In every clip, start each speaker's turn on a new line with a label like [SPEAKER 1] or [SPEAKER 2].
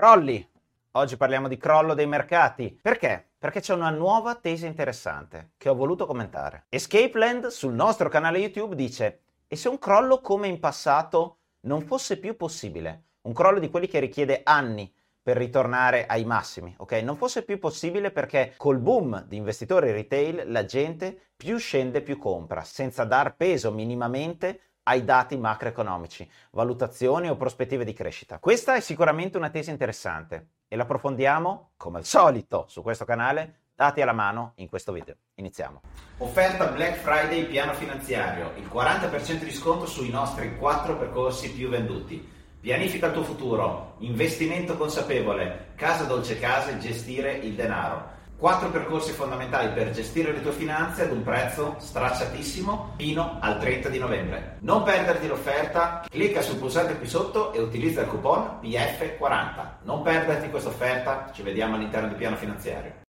[SPEAKER 1] Crolli. Oggi parliamo di crollo dei mercati. Perché? Perché c'è una nuova tesi interessante che ho voluto commentare. Escapeland sul nostro canale YouTube dice e se un crollo come in passato non fosse più possibile? Un crollo di quelli che richiede anni per ritornare ai massimi, ok? Non fosse più possibile perché col boom di investitori retail la gente più scende più compra, senza dar peso minimamente ai dati macroeconomici, valutazioni o prospettive di crescita. Questa è sicuramente una tesi interessante e l'approfondiamo come al solito su questo canale, dati alla mano in questo video. Iniziamo. Offerta Black Friday piano finanziario, il 40% di sconto sui nostri 4 percorsi più venduti. Pianifica il tuo futuro, investimento consapevole, casa dolce casa e gestire il denaro. Quattro percorsi fondamentali per gestire le tue finanze ad un prezzo stracciatissimo fino al 30 di novembre. Non perderti l'offerta, clicca sul pulsante qui sotto e utilizza il coupon PF40. Non perderti questa offerta, ci vediamo all'interno di piano finanziario.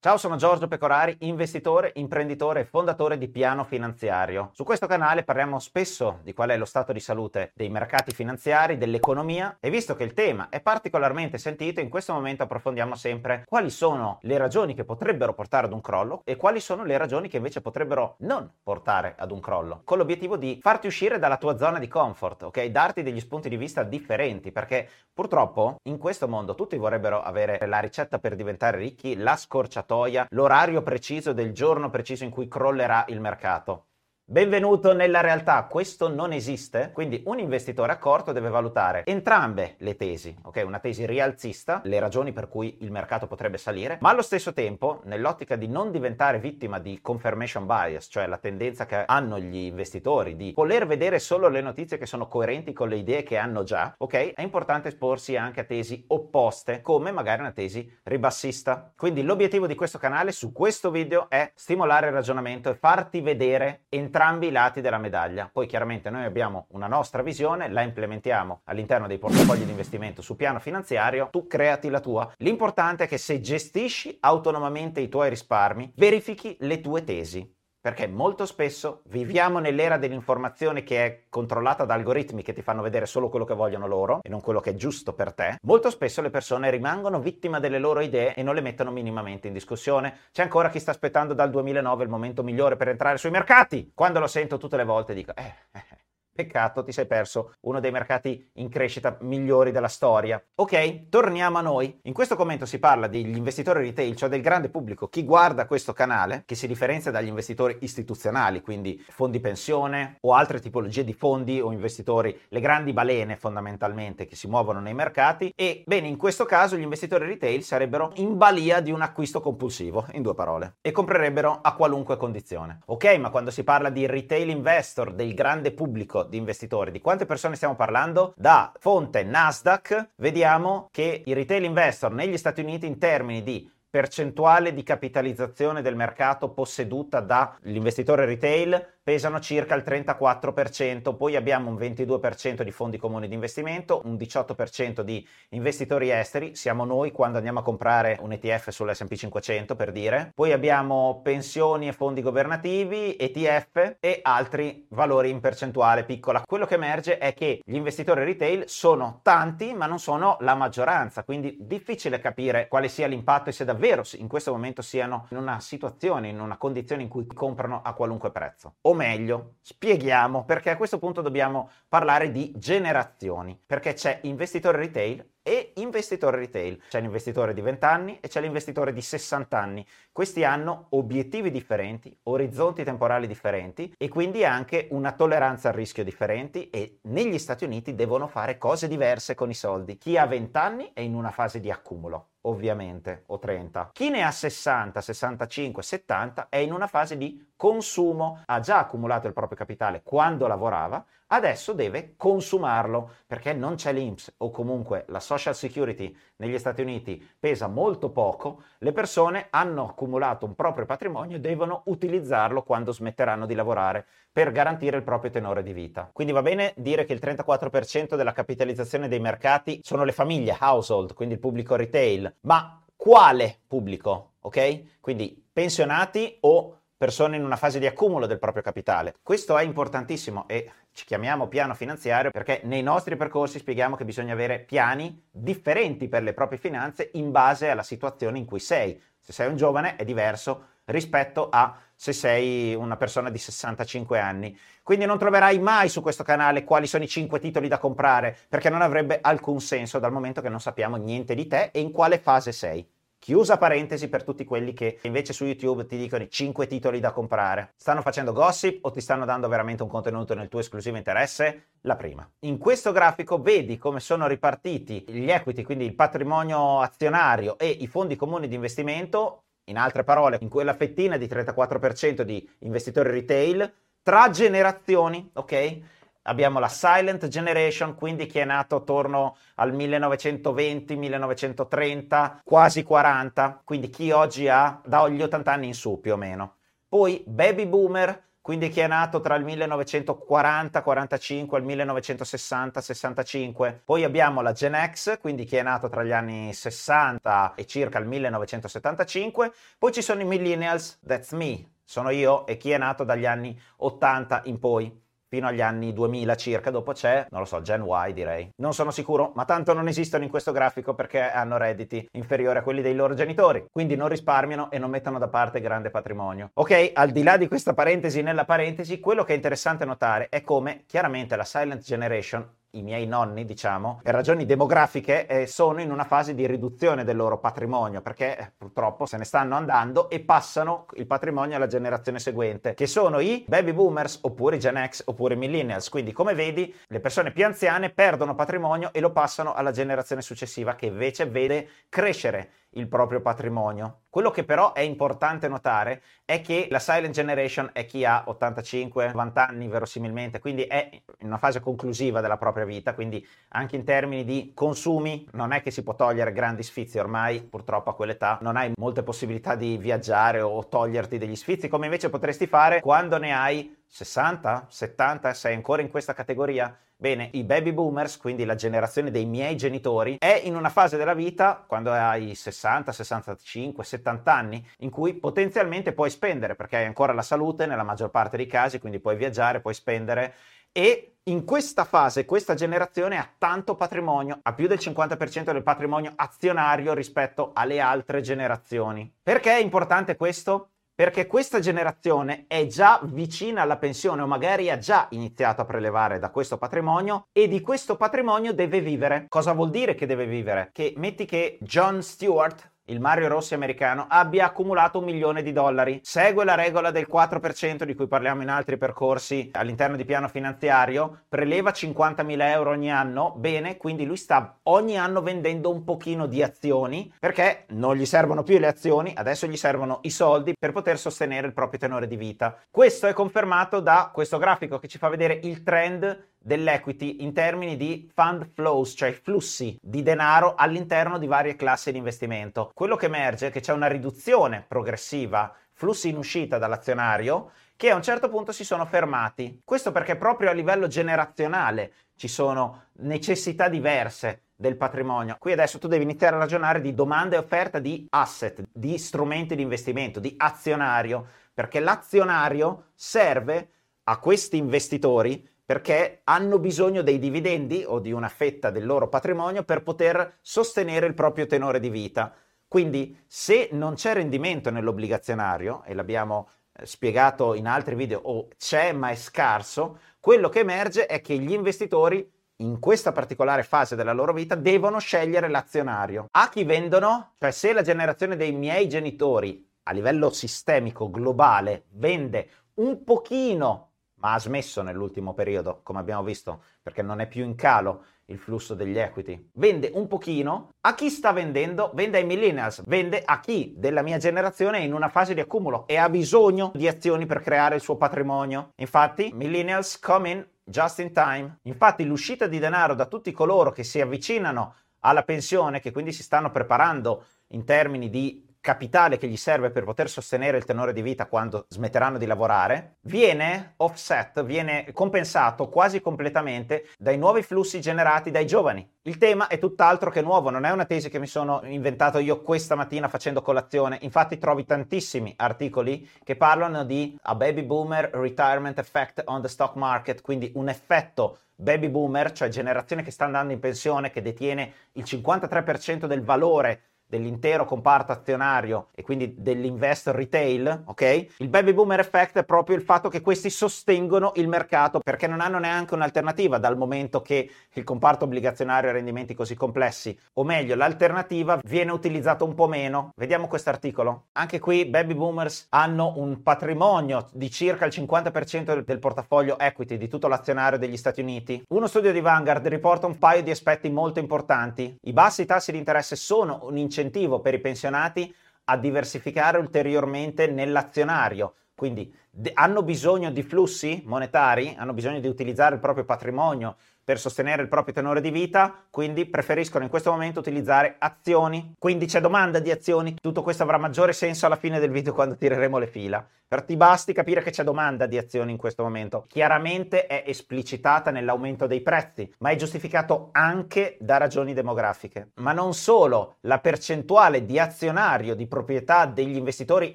[SPEAKER 1] Ciao, sono Giorgio Pecorari, investitore, imprenditore e fondatore di Piano Finanziario. Su questo canale parliamo spesso di qual è lo stato di salute dei mercati finanziari, dell'economia e visto che il tema è particolarmente sentito, in questo momento approfondiamo sempre quali sono le ragioni che potrebbero portare ad un crollo e quali sono le ragioni che invece potrebbero non portare ad un crollo, con l'obiettivo di farti uscire dalla tua zona di comfort, ok? Darti degli spunti di vista differenti, perché purtroppo in questo mondo tutti vorrebbero avere la ricetta per diventare ricchi, la scorciatoia l'orario preciso del giorno preciso in cui crollerà il mercato. Benvenuto nella realtà, questo non esiste, quindi un investitore accorto deve valutare entrambe le tesi, ok? Una tesi rialzista, le ragioni per cui il mercato potrebbe salire, ma allo stesso tempo, nell'ottica di non diventare vittima di confirmation bias, cioè la tendenza che hanno gli investitori di voler vedere solo le notizie che sono coerenti con le idee che hanno già, ok? È importante esporsi anche a tesi opposte, come magari una tesi ribassista. Quindi l'obiettivo di questo canale su questo video è stimolare il ragionamento e farti vedere entrambe entrambi i lati della medaglia. Poi chiaramente noi abbiamo una nostra visione, la implementiamo all'interno dei portafogli di investimento su piano finanziario, tu creati la tua. L'importante è che se gestisci autonomamente i tuoi risparmi, verifichi le tue tesi. Perché molto spesso viviamo nell'era dell'informazione che è controllata da algoritmi che ti fanno vedere solo quello che vogliono loro e non quello che è giusto per te. Molto spesso le persone rimangono vittime delle loro idee e non le mettono minimamente in discussione. C'è ancora chi sta aspettando dal 2009 il momento migliore per entrare sui mercati. Quando lo sento tutte le volte dico, eh, eh, eh Peccato, ti sei perso uno dei mercati in crescita migliori della storia. Ok, torniamo a noi. In questo commento si parla degli investitori retail, cioè del grande pubblico, chi guarda questo canale, che si differenzia dagli investitori istituzionali, quindi fondi pensione o altre tipologie di fondi o investitori, le grandi balene fondamentalmente che si muovono nei mercati. E bene, in questo caso gli investitori retail sarebbero in balia di un acquisto compulsivo, in due parole, e comprerebbero a qualunque condizione. Ok, ma quando si parla di retail investor, del grande pubblico, di investitori. Di quante persone stiamo parlando? Da fonte Nasdaq vediamo che i retail investor negli Stati Uniti in termini di percentuale di capitalizzazione del mercato posseduta dall'investitore retail pesano circa il 34%, poi abbiamo un 22% di fondi comuni di investimento, un 18% di investitori esteri, siamo noi quando andiamo a comprare un ETF sull'S&P 500 per dire, poi abbiamo pensioni e fondi governativi, ETF e altri valori in percentuale piccola. Quello che emerge è che gli investitori retail sono tanti ma non sono la maggioranza, quindi difficile capire quale sia l'impatto e se davvero in questo momento siano in una situazione, in una condizione in cui comprano a qualunque prezzo. O meglio, spieghiamo perché a questo punto dobbiamo parlare di generazioni, perché c'è investitore retail e investitore retail. C'è l'investitore di 20 anni e c'è l'investitore di 60 anni. Questi hanno obiettivi differenti, orizzonti temporali differenti e quindi anche una tolleranza al rischio differenti e negli Stati Uniti devono fare cose diverse con i soldi. Chi ha 20 anni è in una fase di accumulo ovviamente, o 30. Chi ne ha 60, 65, 70 è in una fase di consumo, ha già accumulato il proprio capitale quando lavorava, adesso deve consumarlo perché non c'è l'INPS o comunque la Social Security negli Stati Uniti pesa molto poco, le persone hanno accumulato un proprio patrimonio e devono utilizzarlo quando smetteranno di lavorare per garantire il proprio tenore di vita. Quindi va bene dire che il 34% della capitalizzazione dei mercati sono le famiglie, household, quindi il pubblico retail, ma quale pubblico? Ok? Quindi pensionati o persone in una fase di accumulo del proprio capitale. Questo è importantissimo e ci chiamiamo piano finanziario perché nei nostri percorsi spieghiamo che bisogna avere piani differenti per le proprie finanze in base alla situazione in cui sei. Se sei un giovane è diverso rispetto a se sei una persona di 65 anni. Quindi non troverai mai su questo canale quali sono i 5 titoli da comprare perché non avrebbe alcun senso dal momento che non sappiamo niente di te e in quale fase sei. Chiusa parentesi per tutti quelli che invece su YouTube ti dicono i 5 titoli da comprare. Stanno facendo gossip o ti stanno dando veramente un contenuto nel tuo esclusivo interesse? La prima. In questo grafico vedi come sono ripartiti gli equity, quindi il patrimonio azionario e i fondi comuni di investimento, in altre parole, in quella fettina di 34% di investitori retail tra generazioni, ok? Abbiamo la Silent Generation, quindi chi è nato attorno al 1920-1930, quasi 40, quindi chi oggi ha dagli 80 anni in su più o meno. Poi Baby Boomer, quindi chi è nato tra il 1940-45 e il 1960-65. Poi abbiamo la Gen X, quindi chi è nato tra gli anni 60 e circa il 1975. Poi ci sono i Millennials, that's me, sono io, e chi è nato dagli anni 80 in poi fino agli anni 2000 circa, dopo c'è, non lo so, Gen Y direi. Non sono sicuro, ma tanto non esistono in questo grafico perché hanno redditi inferiori a quelli dei loro genitori, quindi non risparmiano e non mettono da parte grande patrimonio. Ok, al di là di questa parentesi nella parentesi, quello che è interessante notare è come chiaramente la Silent Generation i miei nonni, diciamo, per ragioni demografiche, eh, sono in una fase di riduzione del loro patrimonio perché eh, purtroppo se ne stanno andando e passano il patrimonio alla generazione seguente, che sono i baby boomers oppure i Gen X oppure i millennials. Quindi, come vedi, le persone più anziane perdono patrimonio e lo passano alla generazione successiva che invece vede crescere il proprio patrimonio. Quello che però è importante notare è che la silent generation è chi ha 85-90 anni verosimilmente, quindi è in una fase conclusiva della propria vita, quindi anche in termini di consumi non è che si può togliere grandi sfizi, ormai purtroppo a quell'età non hai molte possibilità di viaggiare o toglierti degli sfizi come invece potresti fare quando ne hai 60, 70, sei ancora in questa categoria? Bene, i baby boomers, quindi la generazione dei miei genitori, è in una fase della vita, quando hai 60, 65, 70 anni, in cui potenzialmente puoi spendere, perché hai ancora la salute nella maggior parte dei casi, quindi puoi viaggiare, puoi spendere e in questa fase questa generazione ha tanto patrimonio, ha più del 50% del patrimonio azionario rispetto alle altre generazioni. Perché è importante questo? Perché questa generazione è già vicina alla pensione o magari ha già iniziato a prelevare da questo patrimonio e di questo patrimonio deve vivere. Cosa vuol dire che deve vivere? Che metti che John Stewart il Mario Rossi americano abbia accumulato un milione di dollari. Segue la regola del 4% di cui parliamo in altri percorsi all'interno di piano finanziario, preleva 50.000 euro ogni anno, bene, quindi lui sta ogni anno vendendo un pochino di azioni perché non gli servono più le azioni, adesso gli servono i soldi per poter sostenere il proprio tenore di vita. Questo è confermato da questo grafico che ci fa vedere il trend dell'equity in termini di fund flows, cioè flussi di denaro all'interno di varie classi di investimento. Quello che emerge è che c'è una riduzione progressiva, flussi in uscita dall'azionario, che a un certo punto si sono fermati. Questo perché proprio a livello generazionale ci sono necessità diverse del patrimonio. Qui adesso tu devi iniziare a ragionare di domanda e offerta di asset, di strumenti di investimento, di azionario, perché l'azionario serve a questi investitori perché hanno bisogno dei dividendi o di una fetta del loro patrimonio per poter sostenere il proprio tenore di vita. Quindi se non c'è rendimento nell'obbligazionario, e l'abbiamo eh, spiegato in altri video o c'è ma è scarso, quello che emerge è che gli investitori in questa particolare fase della loro vita devono scegliere l'azionario. A chi vendono? Cioè se la generazione dei miei genitori a livello sistemico, globale, vende un pochino, ma ha smesso nell'ultimo periodo, come abbiamo visto, perché non è più in calo il flusso degli equity, vende un pochino, a chi sta vendendo? Vende ai millennials, vende a chi della mia generazione è in una fase di accumulo e ha bisogno di azioni per creare il suo patrimonio. Infatti, millennials come in just in time. Infatti l'uscita di denaro da tutti coloro che si avvicinano alla pensione, che quindi si stanno preparando in termini di capitale che gli serve per poter sostenere il tenore di vita quando smetteranno di lavorare, viene offset, viene compensato quasi completamente dai nuovi flussi generati dai giovani. Il tema è tutt'altro che nuovo, non è una tesi che mi sono inventato io questa mattina facendo colazione, infatti trovi tantissimi articoli che parlano di a baby boomer retirement effect on the stock market, quindi un effetto baby boomer, cioè generazione che sta andando in pensione, che detiene il 53% del valore dell'intero comparto azionario e quindi dell'investor retail, ok? Il baby boomer effect è proprio il fatto che questi sostengono il mercato perché non hanno neanche un'alternativa dal momento che il comparto obbligazionario ha rendimenti così complessi, o meglio, l'alternativa viene utilizzata un po' meno. Vediamo questo articolo. Anche qui baby boomers hanno un patrimonio di circa il 50% del portafoglio equity di tutto l'azionario degli Stati Uniti. Uno studio di Vanguard riporta un paio di aspetti molto importanti. I bassi tassi di interesse sono un incentivo incentivo per i pensionati a diversificare ulteriormente nell'azionario. Quindi de- hanno bisogno di flussi monetari, hanno bisogno di utilizzare il proprio patrimonio per sostenere il proprio tenore di vita, quindi preferiscono in questo momento utilizzare azioni. Quindi c'è domanda di azioni, tutto questo avrà maggiore senso alla fine del video quando tireremo le fila. Per ti basti capire che c'è domanda di azioni in questo momento. Chiaramente è esplicitata nell'aumento dei prezzi, ma è giustificato anche da ragioni demografiche. Ma non solo, la percentuale di azionario di proprietà degli investitori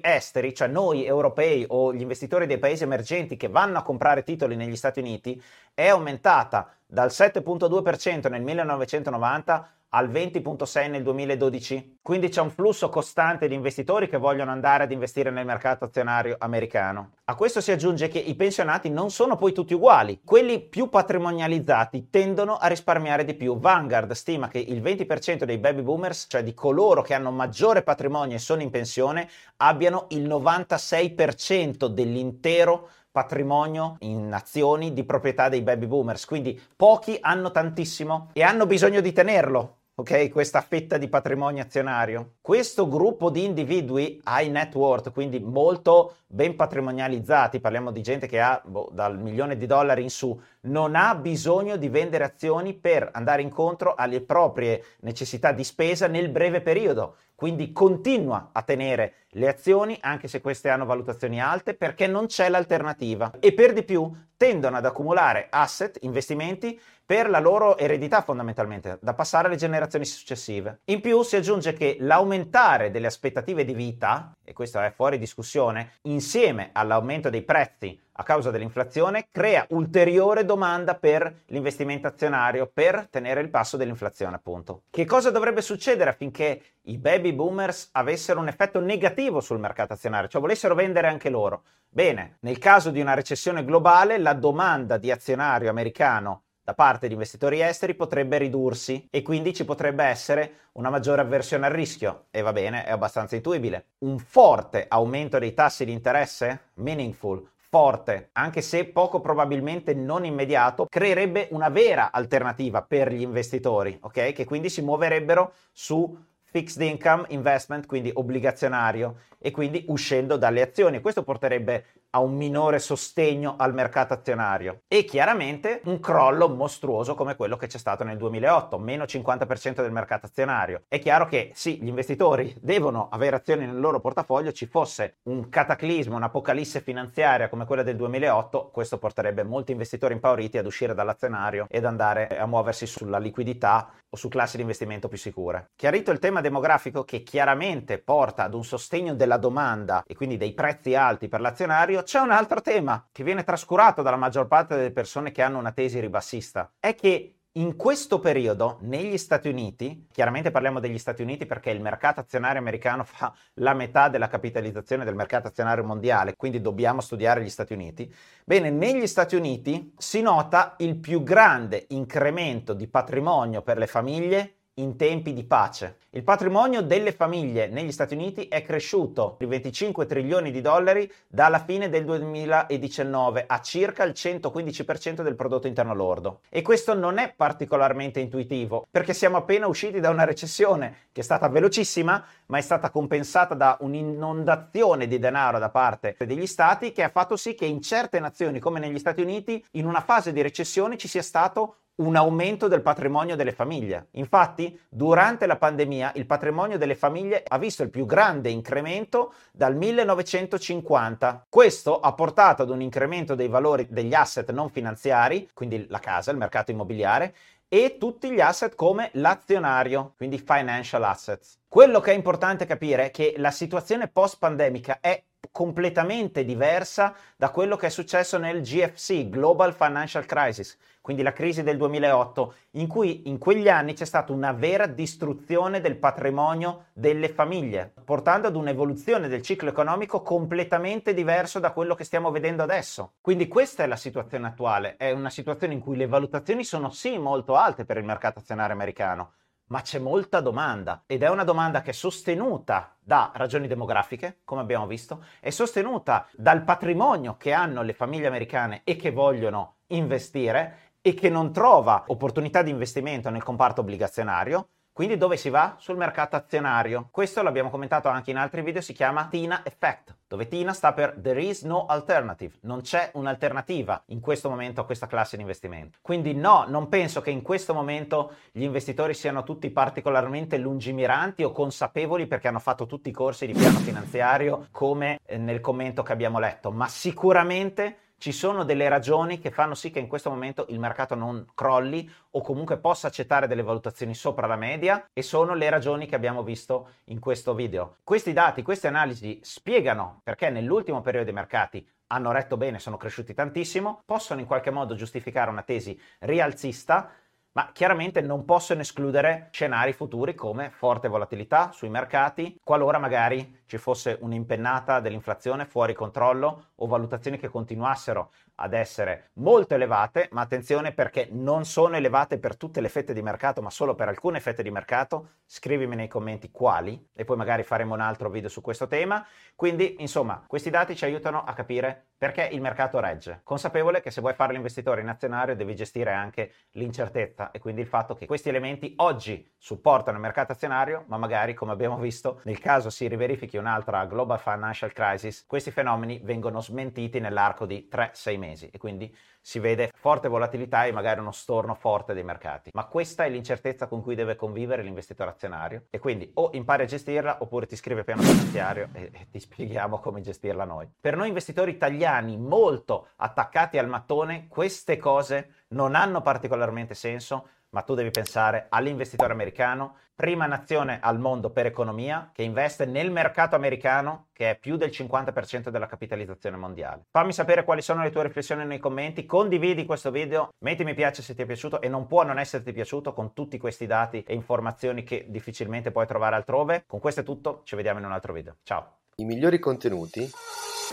[SPEAKER 1] esteri, cioè noi europei o gli investitori dei paesi emergenti che vanno a comprare titoli negli Stati Uniti, è aumentata dal 7.2% nel 1990 al 20.6 nel 2012. Quindi c'è un flusso costante di investitori che vogliono andare ad investire nel mercato azionario americano. A questo si aggiunge che i pensionati non sono poi tutti uguali. Quelli più patrimonializzati tendono a risparmiare di più. Vanguard stima che il 20% dei baby boomers, cioè di coloro che hanno maggiore patrimonio e sono in pensione, abbiano il 96% dell'intero patrimonio in azioni di proprietà dei baby boomers, quindi pochi hanno tantissimo e hanno bisogno di tenerlo. Ok, questa fetta di patrimonio azionario. Questo gruppo di individui high net worth, quindi molto ben patrimonializzati, parliamo di gente che ha boh, dal milione di dollari in su, non ha bisogno di vendere azioni per andare incontro alle proprie necessità di spesa nel breve periodo. Quindi continua a tenere le azioni anche se queste hanno valutazioni alte perché non c'è l'alternativa e per di più tendono ad accumulare asset, investimenti per la loro eredità fondamentalmente, da passare alle generazioni successive. In più si aggiunge che l'aumentare delle aspettative di vita, e questo è fuori discussione, insieme all'aumento dei prezzi a causa dell'inflazione crea ulteriore domanda per l'investimento azionario per tenere il passo dell'inflazione appunto. Che cosa dovrebbe succedere affinché i baby boomers avessero un effetto negativo sul mercato azionario, cioè volessero vendere anche loro? Bene, nel caso di una recessione globale la domanda di azionario americano da parte di investitori esteri potrebbe ridursi e quindi ci potrebbe essere una maggiore avversione al rischio e va bene, è abbastanza intuibile. Un forte aumento dei tassi di interesse, meaningful, forte, anche se poco probabilmente non immediato, creerebbe una vera alternativa per gli investitori, ok? Che quindi si muoverebbero su fixed income investment, quindi obbligazionario, e quindi uscendo dalle azioni. Questo porterebbe a un minore sostegno al mercato azionario e chiaramente un crollo mostruoso come quello che c'è stato nel 2008, meno 50% del mercato azionario. È chiaro che sì, gli investitori devono avere azioni nel loro portafoglio, ci fosse un cataclisma, un'apocalisse finanziaria come quella del 2008, questo porterebbe molti investitori impauriti ad uscire dall'azionario ed andare a muoversi sulla liquidità o su classi di investimento più sicure. Chiarito il tema demografico che chiaramente porta ad un sostegno della domanda e quindi dei prezzi alti per l'azionario, c'è un altro tema che viene trascurato dalla maggior parte delle persone che hanno una tesi ribassista, è che In questo periodo, negli Stati Uniti, chiaramente parliamo degli Stati Uniti perché il mercato azionario americano fa la metà della capitalizzazione del mercato azionario mondiale, quindi dobbiamo studiare gli Stati Uniti. Bene, negli Stati Uniti si nota il più grande incremento di patrimonio per le famiglie in tempi di pace. Il patrimonio delle famiglie negli Stati Uniti è cresciuto di 25 trilioni di dollari dalla fine del 2019 a circa il 115% del prodotto interno lordo. E questo non è particolarmente intuitivo, perché siamo appena usciti da una recessione che è stata velocissima, ma è stata compensata da un'inondazione di denaro da parte degli stati che ha fatto sì che in certe nazioni come negli Stati Uniti, in una fase di recessione ci sia stato un aumento del patrimonio delle famiglie. Infatti, durante la pandemia il patrimonio delle famiglie ha visto il più grande incremento dal 1950. Questo ha portato ad un incremento dei valori degli asset non finanziari, quindi la casa, il mercato immobiliare, e tutti gli asset come l'azionario, quindi financial assets. Quello che è importante capire è che la situazione post-pandemica è completamente diversa da quello che è successo nel GFC, Global Financial Crisis, quindi la crisi del 2008, in cui in quegli anni c'è stata una vera distruzione del patrimonio delle famiglie, portando ad un'evoluzione del ciclo economico completamente diverso da quello che stiamo vedendo adesso. Quindi questa è la situazione attuale, è una situazione in cui le valutazioni sono sì molto alte per il mercato azionario americano, ma c'è molta domanda ed è una domanda che è sostenuta da ragioni demografiche, come abbiamo visto, è sostenuta dal patrimonio che hanno le famiglie americane e che vogliono investire e che non trova opportunità di investimento nel comparto obbligazionario quindi dove si va? Sul mercato azionario. Questo l'abbiamo commentato anche in altri video, si chiama TINA Effect, dove TINA sta per There is no alternative, non c'è un'alternativa in questo momento a questa classe di investimento. Quindi no, non penso che in questo momento gli investitori siano tutti particolarmente lungimiranti o consapevoli perché hanno fatto tutti i corsi di piano finanziario come eh, nel commento che abbiamo letto, ma sicuramente ci sono delle ragioni che fanno sì che in questo momento il mercato non crolli o comunque possa accettare delle valutazioni sopra la media e sono le ragioni che abbiamo visto in questo video. Questi dati, queste analisi spiegano perché nell'ultimo periodo dei mercati hanno retto bene, sono cresciuti tantissimo, possono in qualche modo giustificare una tesi rialzista, ma chiaramente non possono escludere scenari futuri come forte volatilità sui mercati, qualora magari ci fosse un'impennata dell'inflazione fuori controllo o valutazioni che continuassero ad essere molto elevate, ma attenzione perché non sono elevate per tutte le fette di mercato, ma solo per alcune fette di mercato. Scrivimi nei commenti quali e poi magari faremo un altro video su questo tema. Quindi, insomma, questi dati ci aiutano a capire perché il mercato regge. Consapevole che se vuoi fare l'investitore in azionario devi gestire anche l'incertezza e quindi il fatto che questi elementi oggi supportano il mercato azionario, ma magari, come abbiamo visto, nel caso si riverifichi un'altra global financial crisis, questi fenomeni vengono smentiti nell'arco di 3-6 mesi e quindi si vede forte volatilità e magari uno storno forte dei mercati. Ma questa è l'incertezza con cui deve convivere l'investitore azionario e quindi o impari a gestirla oppure ti iscrivi a piano finanziario e, e ti spieghiamo come gestirla noi. Per noi investitori italiani molto attaccati al mattone, queste cose non hanno particolarmente senso ma tu devi pensare all'investitore americano, prima nazione al mondo per economia, che investe nel mercato americano, che è più del 50% della capitalizzazione mondiale. Fammi sapere quali sono le tue riflessioni nei commenti, condividi questo video, metti mi piace se ti è piaciuto e non può non esserti piaciuto con tutti questi dati e informazioni che difficilmente puoi trovare altrove. Con questo è tutto, ci vediamo in un altro video. Ciao!
[SPEAKER 2] I migliori contenuti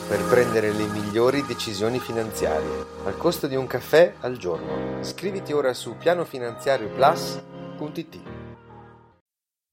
[SPEAKER 2] per prendere le migliori decisioni finanziarie al costo di un caffè al giorno. Iscriviti ora su pianofinanziarioplus.it.